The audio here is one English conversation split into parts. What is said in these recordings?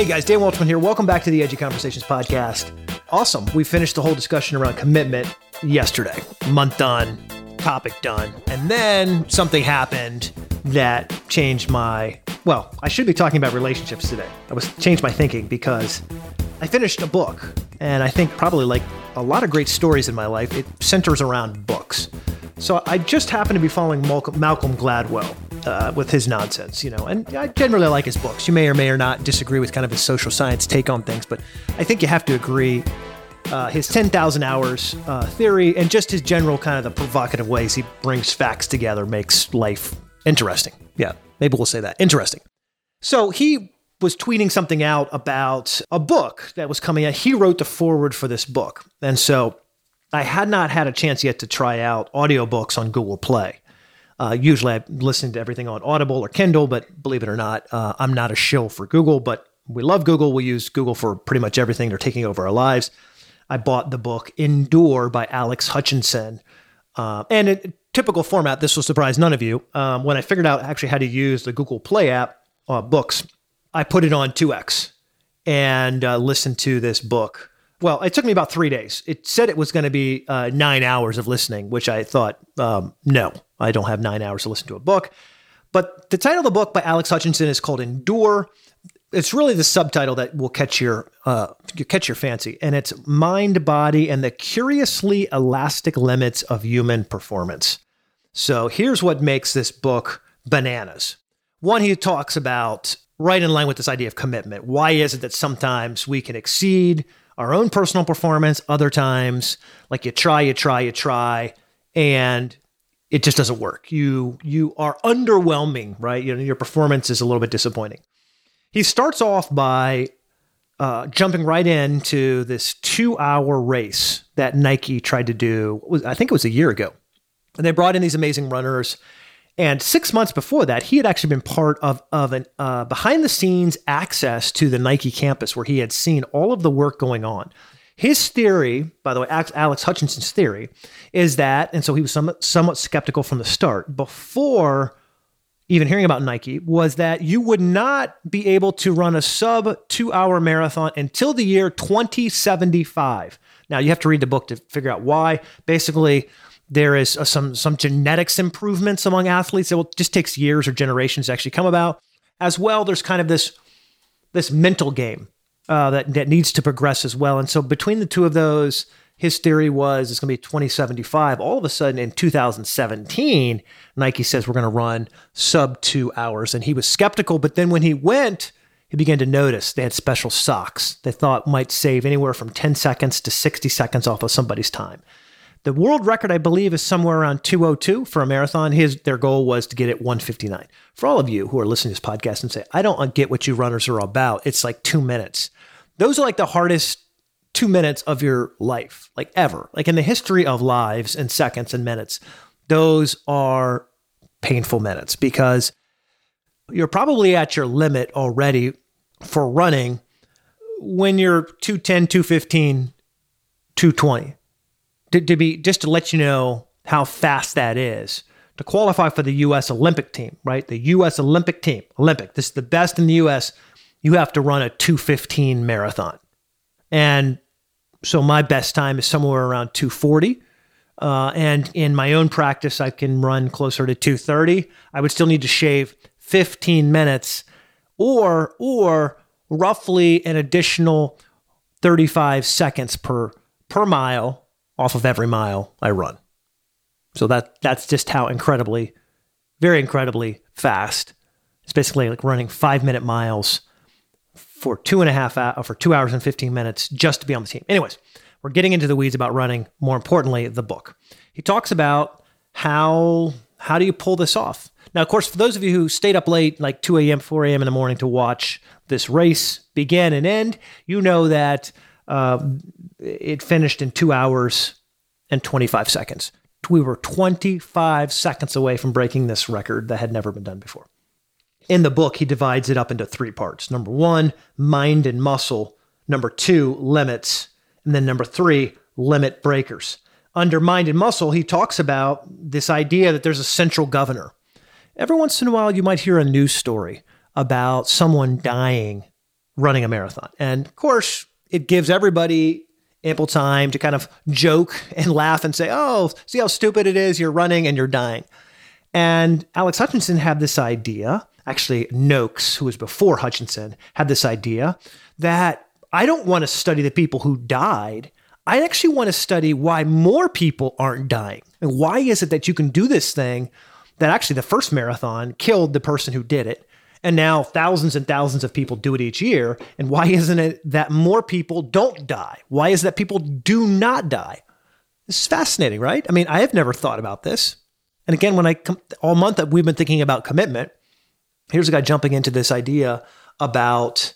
Hey guys, Dan Waldschmidt here. Welcome back to the Edgy Conversations podcast. Awesome. We finished the whole discussion around commitment yesterday. Month done, topic done. And then something happened that changed my well, I should be talking about relationships today. I was changed my thinking because I finished a book, and I think probably like a lot of great stories in my life, it centers around books. So I just happen to be following Malcolm Gladwell uh, with his nonsense, you know, and I generally like his books. You may or may or not disagree with kind of his social science take on things, but I think you have to agree. Uh, his 10,000 hours uh, theory and just his general kind of the provocative ways he brings facts together makes life interesting. Yeah, maybe we'll say that. Interesting. So he was tweeting something out about a book that was coming out. He wrote the foreword for this book. And so I had not had a chance yet to try out audiobooks on Google Play. Uh, usually I listen to everything on Audible or Kindle, but believe it or not, uh, I'm not a shill for Google, but we love Google. We use Google for pretty much everything. They're taking over our lives. I bought the book Endure by Alex Hutchinson. Uh, and in typical format, this will surprise none of you. Um, when I figured out actually how to use the Google Play app, uh, books, I put it on 2x and uh, listened to this book. Well, it took me about three days. It said it was going to be uh, nine hours of listening, which I thought, um, no, I don't have nine hours to listen to a book. But the title of the book by Alex Hutchinson is called Endure. It's really the subtitle that will catch your uh, catch your fancy, and it's mind, body, and the curiously elastic limits of human performance. So here's what makes this book bananas. One, he talks about right in line with this idea of commitment. Why is it that sometimes we can exceed our own personal performance, other times, like you try, you try, you try, and it just doesn't work. You you are underwhelming, right? You know, your performance is a little bit disappointing. He starts off by uh, jumping right into this two-hour race that Nike tried to do. I think it was a year ago, and they brought in these amazing runners. And six months before that, he had actually been part of, of an uh, behind the scenes access to the Nike campus where he had seen all of the work going on. His theory, by the way, Alex Hutchinson's theory, is that, and so he was somewhat, somewhat skeptical from the start, before even hearing about Nike, was that you would not be able to run a sub two hour marathon until the year 2075. Now, you have to read the book to figure out why. Basically, there is uh, some some genetics improvements among athletes. It just takes years or generations to actually come about. As well, there's kind of this this mental game uh, that that needs to progress as well. And so between the two of those, his theory was it's going to be 2075. All of a sudden, in 2017, Nike says we're going to run sub two hours, and he was skeptical. But then when he went, he began to notice they had special socks they thought might save anywhere from 10 seconds to 60 seconds off of somebody's time. The world record, I believe, is somewhere around 202 for a marathon. His their goal was to get it 159. For all of you who are listening to this podcast and say, I don't uh, get what you runners are about, it's like two minutes. Those are like the hardest two minutes of your life, like ever. Like in the history of lives and seconds and minutes, those are painful minutes because you're probably at your limit already for running when you're 210, 215, 220 to, to be just to let you know how fast that is to qualify for the U.S. Olympic team, right? The U.S. Olympic team, Olympic. This is the best in the U.S. You have to run a 215 marathon, and so my best time is somewhere around 240. Uh, and in my own practice, I can run closer to 230. I would still need to shave 15 minutes, or or roughly an additional 35 seconds per per mile off of every mile I run. So that that's just how incredibly, very incredibly fast. It's basically like running five minute miles for two and a half hours, for two hours and 15 minutes just to be on the team. Anyways, we're getting into the weeds about running. More importantly, the book. He talks about how how do you pull this off? Now, of course, for those of you who stayed up late, like 2 a.m., 4 a.m. in the morning to watch this race begin and end, you know that uh, it finished in two hours and 25 seconds. We were 25 seconds away from breaking this record that had never been done before. In the book, he divides it up into three parts. Number one, mind and muscle. Number two, limits. And then number three, limit breakers. under Mind and Muscle, he talks about this idea that there's a central governor. Every once in a while, you might hear a news story about someone dying running a marathon. And of course, it gives everybody ample time to kind of joke and laugh and say, oh, see how stupid it is? You're running and you're dying. And Alex Hutchinson had this idea, actually, Noakes, who was before Hutchinson, had this idea that I don't want to study the people who died. I actually want to study why more people aren't dying. And why is it that you can do this thing that actually the first marathon killed the person who did it? And now thousands and thousands of people do it each year. And why isn't it that more people don't die? Why is that people do not die? This is fascinating, right? I mean, I have never thought about this. And again, when I all month that we've been thinking about commitment, here's a guy jumping into this idea about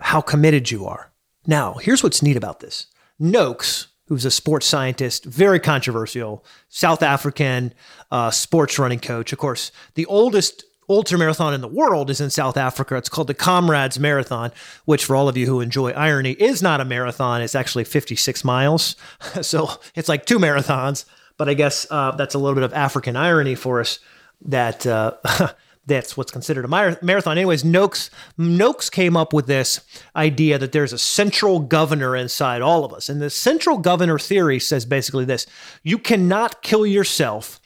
how committed you are. Now, here's what's neat about this. Noakes, who's a sports scientist, very controversial, South African uh, sports running coach. Of course, the oldest ultra marathon in the world is in South Africa. It's called the Comrades Marathon, which for all of you who enjoy irony is not a marathon. It's actually 56 miles. so it's like two marathons. But I guess uh, that's a little bit of African irony for us that uh, that's what's considered a marathon. Anyways, Noakes, Noakes came up with this idea that there's a central governor inside all of us. And the central governor theory says basically this you cannot kill yourself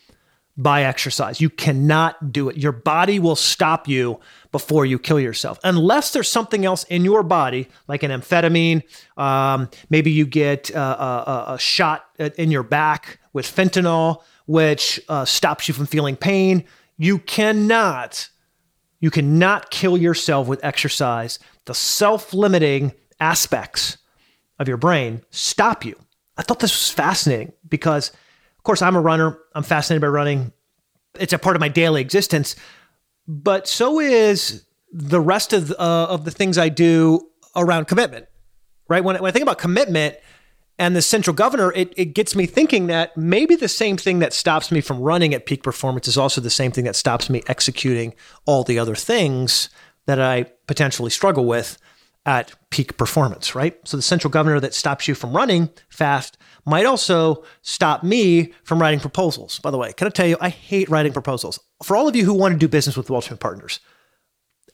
by exercise. You cannot do it. Your body will stop you before you kill yourself, unless there's something else in your body, like an amphetamine. Um, maybe you get uh, a, a, shot in your back with fentanyl, which uh, stops you from feeling pain. You cannot, you cannot kill yourself with exercise. The self-limiting aspects of your brain stop you. I thought this was fascinating because course, I'm a runner. I'm fascinated by running. It's a part of my daily existence. But so is the rest of uh, of the things I do around commitment. Right? When, when I think about commitment and the central governor, it, it gets me thinking that maybe the same thing that stops me from running at peak performance is also the same thing that stops me executing all the other things that I potentially struggle with at peak performance, right? So the central governor that stops you from running fast might also stop me from writing proposals. By the way, can I tell you, I hate writing proposals. For all of you who want to do business with Waldschmidt Partners,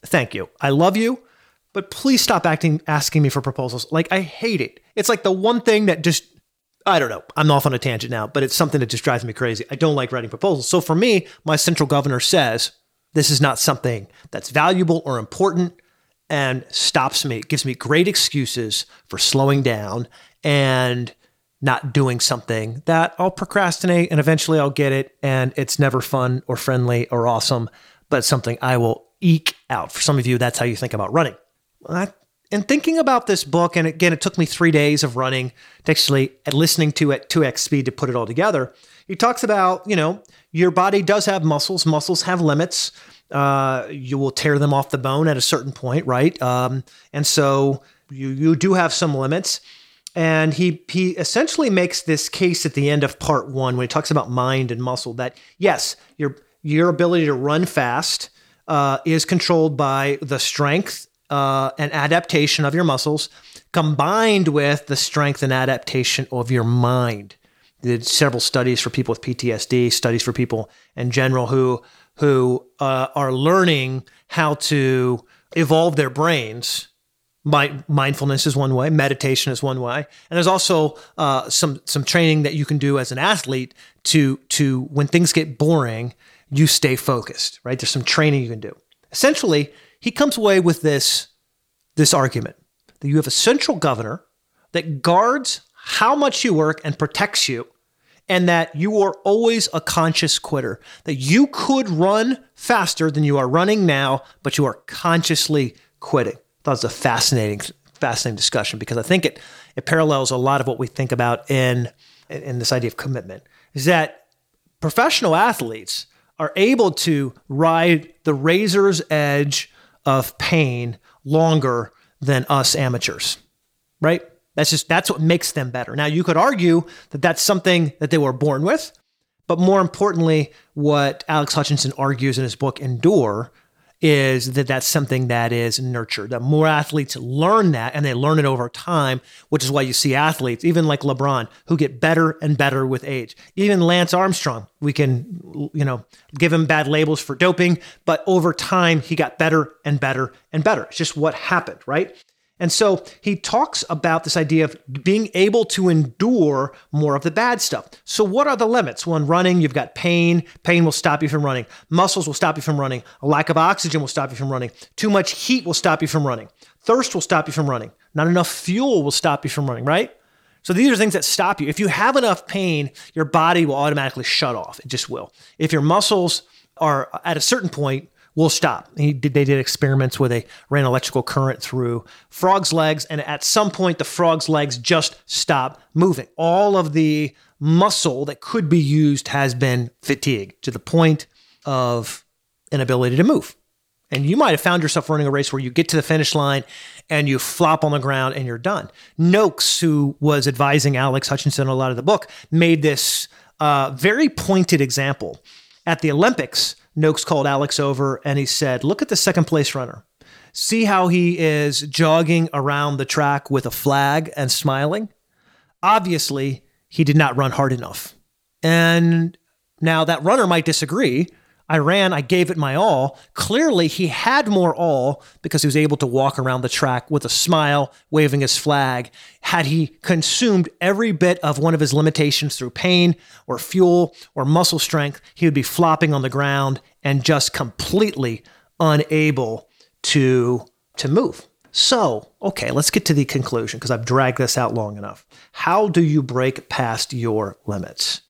thank you. I love you, but please stop acting asking me for proposals. Like I hate it. It's like the one thing that just I don't know. I'm off on a tangent now, but it's something that just drives me crazy. I don't like writing proposals. So for me, my central governor says this is not something that's valuable or important and stops me. Gives me great excuses for slowing down and not doing something that I'll procrastinate and eventually I'll get it and it's never fun or friendly or awesome, but something I will eke out. For some of you, that's how you think about running. In thinking about this book, and again, it took me three days of running actually and listening to it 2x speed to put it all together. He talks about, you know, your body does have muscles, muscles have limits. Uh, you will tear them off the bone at a certain point, right? Um, and so you, you do have some limits. And he he essentially makes this case at the end of part one when he talks about mind and muscle that yes, your your ability to run fast uh, is controlled by the strength uh, and adaptation of your muscles, combined with the strength and adaptation of your mind. Did several studies for people with PTSD, studies for people in general who who uh, are learning how to evolve their brains mindfulness is one way, meditation is one way, and there's also uh, some some training that you can do as an athlete to to when things get boring, you stay focused. Right? There's some training you can do. Essentially, he comes away with this this argument that you have a central governor that guards how much you work and protects you, and that you are always a conscious quitter. That you could run faster than you are running now, but you are consciously quitting it was a fascinating, fascinating discussion because I think it it parallels a lot of what we think about in in this idea of commitment. Is that professional athletes are able to ride the razor's edge of pain longer than us amateurs, right? That's just that's what makes them better. Now you could argue that that's something that they were born with, but more importantly, what Alex Hutchinson argues in his book Endure is that that's something that is nurtured. That more athletes learn that and they learn it over time, which is why you see athletes, even like LeBron, who get better and better with age. Even Lance Armstrong, we can, you know, give him bad labels for doping, but over time he got better and better and better. It's just what happened, right? And so he talks about this idea of being able to endure more of the bad stuff. So, what are the limits? When running, you've got pain. Pain will stop you from running. Muscles will stop you from running. A lack of oxygen will stop you from running. Too much heat will stop you from running. Thirst will stop you from running. Not enough fuel will stop you from running, right? So, these are things that stop you. If you have enough pain, your body will automatically shut off. It just will. If your muscles are at a certain point, will stop. Did, they did experiments where they ran electrical current through frogs' legs, and at some point, the frog's legs just stop moving. All of the muscle that could be used has been fatigued to the point of inability to move. And you might have found yourself running a race where you get to the finish line and you flop on the ground and you're done. Noakes, who was advising Alex Hutchinson a lot of the book, made this uh, very pointed example. At the Olympics, Noakes called Alex over and he said, Look at the second place runner. See how he is jogging around the track with a flag and smiling? Obviously, he did not run hard enough. And now that runner might disagree, I ran, I gave it my all. Clearly, he had more all because he was able to walk around the track with a smile, waving his flag. Had he consumed every bit of one of his limitations through pain or fuel or muscle strength, he would be flopping on the ground and just completely unable to, to move. So, okay, let's get to the conclusion because I've dragged this out long enough. How do you break past your limits?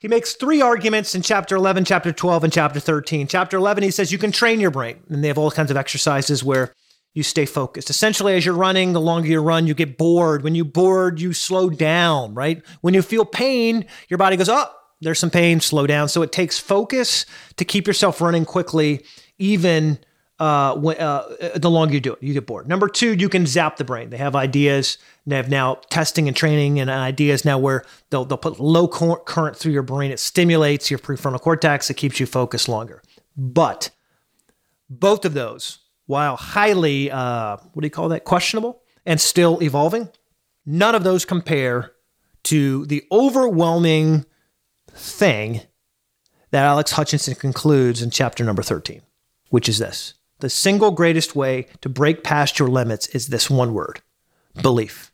He makes three arguments in chapter 11, chapter 12, and chapter 13. Chapter 11, he says you can train your brain, and they have all kinds of exercises where you stay focused. Essentially, as you're running, the longer you run, you get bored. When you bored, you slow down, right? When you feel pain, your body goes, oh, there's some pain, slow down. So it takes focus to keep yourself running quickly, even uh, when, uh, the longer you do it, you get bored. Number two, you can zap the brain. They have ideas. They have now testing and training and ideas now where they'll, they'll put low current through your brain. It stimulates your prefrontal cortex. It keeps you focused longer. But both of those, while highly, uh, what do you call that, questionable and still evolving, none of those compare to the overwhelming thing that Alex Hutchinson concludes in chapter number 13, which is this the single greatest way to break past your limits is this one word belief.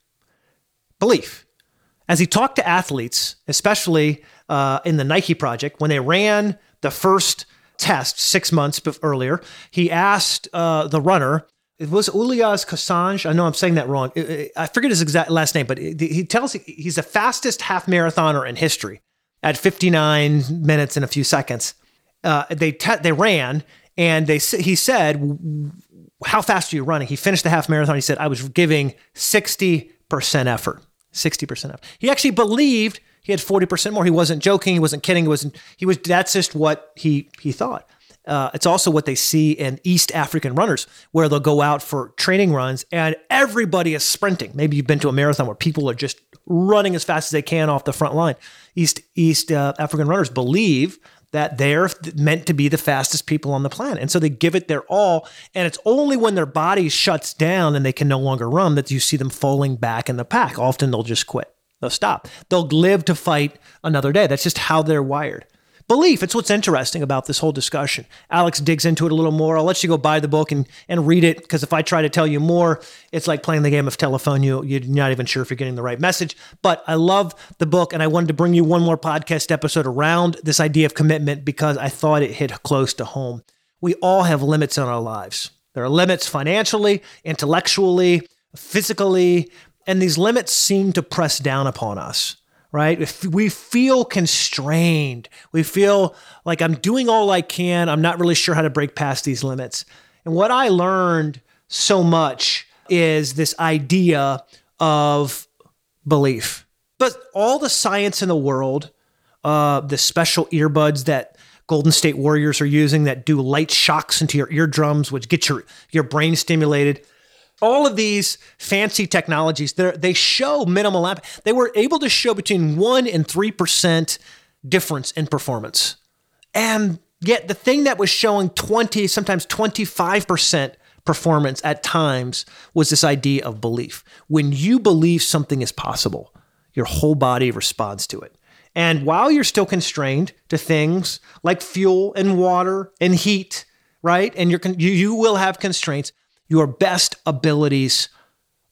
Belief. As he talked to athletes, especially uh, in the Nike project, when they ran the first test six months earlier, he asked uh, the runner, it was Ulias Kassanj. I know I'm saying that wrong. I forget his exact last name, but he tells he's the fastest half marathoner in history at 59 minutes and a few seconds. Uh, they te- they ran, and they he said, "How fast are you running?" He finished the half marathon. He said, "I was giving sixty percent effort. Sixty percent effort." He actually believed he had forty percent more. He wasn't joking. He wasn't kidding. He wasn't. He was. That's just what he he thought. Uh, it's also what they see in East African runners, where they'll go out for training runs and everybody is sprinting. Maybe you've been to a marathon where people are just running as fast as they can off the front line. East East uh, African runners believe that they're meant to be the fastest people on the planet. And so they give it their all. And it's only when their body shuts down and they can no longer run that you see them falling back in the pack. Often they'll just quit, they'll stop. They'll live to fight another day. That's just how they're wired belief. It's what's interesting about this whole discussion. Alex digs into it a little more. I'll let you go buy the book and, and read it because if I try to tell you more, it's like playing the game of telephone. You, you're not even sure if you're getting the right message. But I love the book and I wanted to bring you one more podcast episode around this idea of commitment because I thought it hit close to home. We all have limits in our lives. There are limits financially, intellectually, physically, and these limits seem to press down upon us right? If we feel constrained, we feel like I'm doing all I can. I'm not really sure how to break past these limits. And what I learned so much is this idea of belief. But all the science in the world, uh, the special earbuds that Golden State Warriors are using that do light shocks into your eardrums, which get your, your brain stimulated all of these fancy technologies, they show minimal app. They were able to show between one and three percent difference in performance, and Yet the thing that was showing 20, sometimes 25% performance at times was this idea of belief. When you believe something is possible, your whole body responds to it. And while you're still constrained to things like fuel and water and heat, right? And you're, you, you will have constraints, your best abilities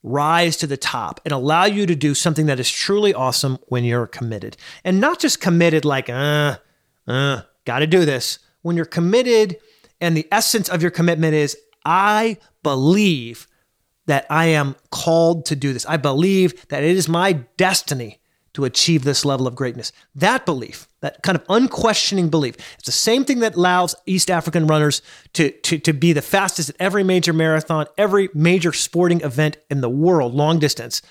rise to the top and allow you to do something that is truly awesome when you're committed. And not just committed like, uh, uh, got to do this. When you're committed and the essence of your commitment is, I believe that I am called to do this. I believe that it is my destiny to achieve this level of greatness. That belief, that kind of unquestioning belief, it's the same thing that allows East African runners to, to, to be the fastest at every major marathon, every major sporting event in the world, long distance.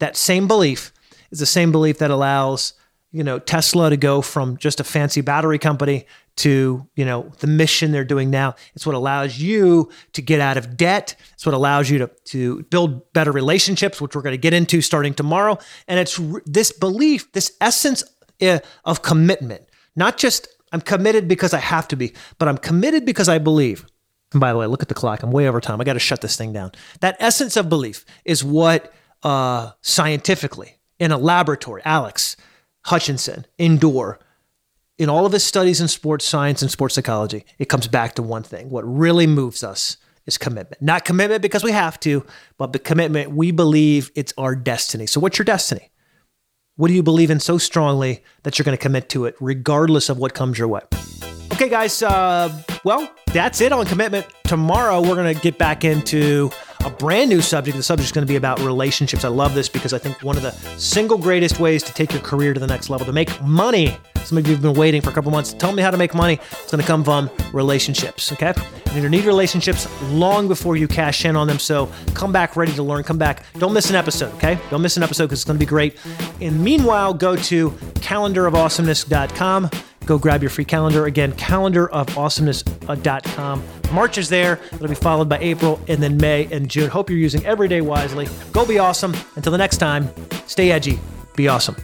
That same belief is the same belief that allows you know Tesla to go from just a fancy battery company to you know the mission they're doing now. It's what allows you to get out of debt. It's what allows you to to build better relationships which we're going to get into starting tomorrow. And it's this belief this essence eh, of commitment. Not just i'm committed because i have to be but i'm committed because i believe. And by the way look at the clock. I'm way over time. I got to shut this thing down. That essence of belief is what uh, scientifically in a laboratory alex hutchinson Endure in all of his studies in sports science and sports psychology, it comes back to one thing. What really moves us is commitment. Not commitment because we have to, but the commitment we believe it's our destiny. So, what's your destiny? What do you believe in so strongly that you're going to commit to it, regardless of what comes your way? Okay, guys. Uh, well, that's it on commitment. Tomorrow, we're going to get back into a brand new subject. The subject is going to be about relationships. I love this because I think one of the single greatest ways to take your career to the next level, to make money. Some of you have been waiting for a couple months. Tell me how to make money. It's going to come from relationships. Okay, and you need relationships long before you cash in on them. So come back ready to learn. Come back. Don't miss an episode. Okay, don't miss an episode because it's going to be great. And meanwhile, go to calendarofawesomeness.com go grab your free calendar. Again, calendarofawesomeness.com. March is there. It'll be followed by April and then May and June. Hope you're using every day wisely. Go be awesome. Until the next time, stay edgy, be awesome.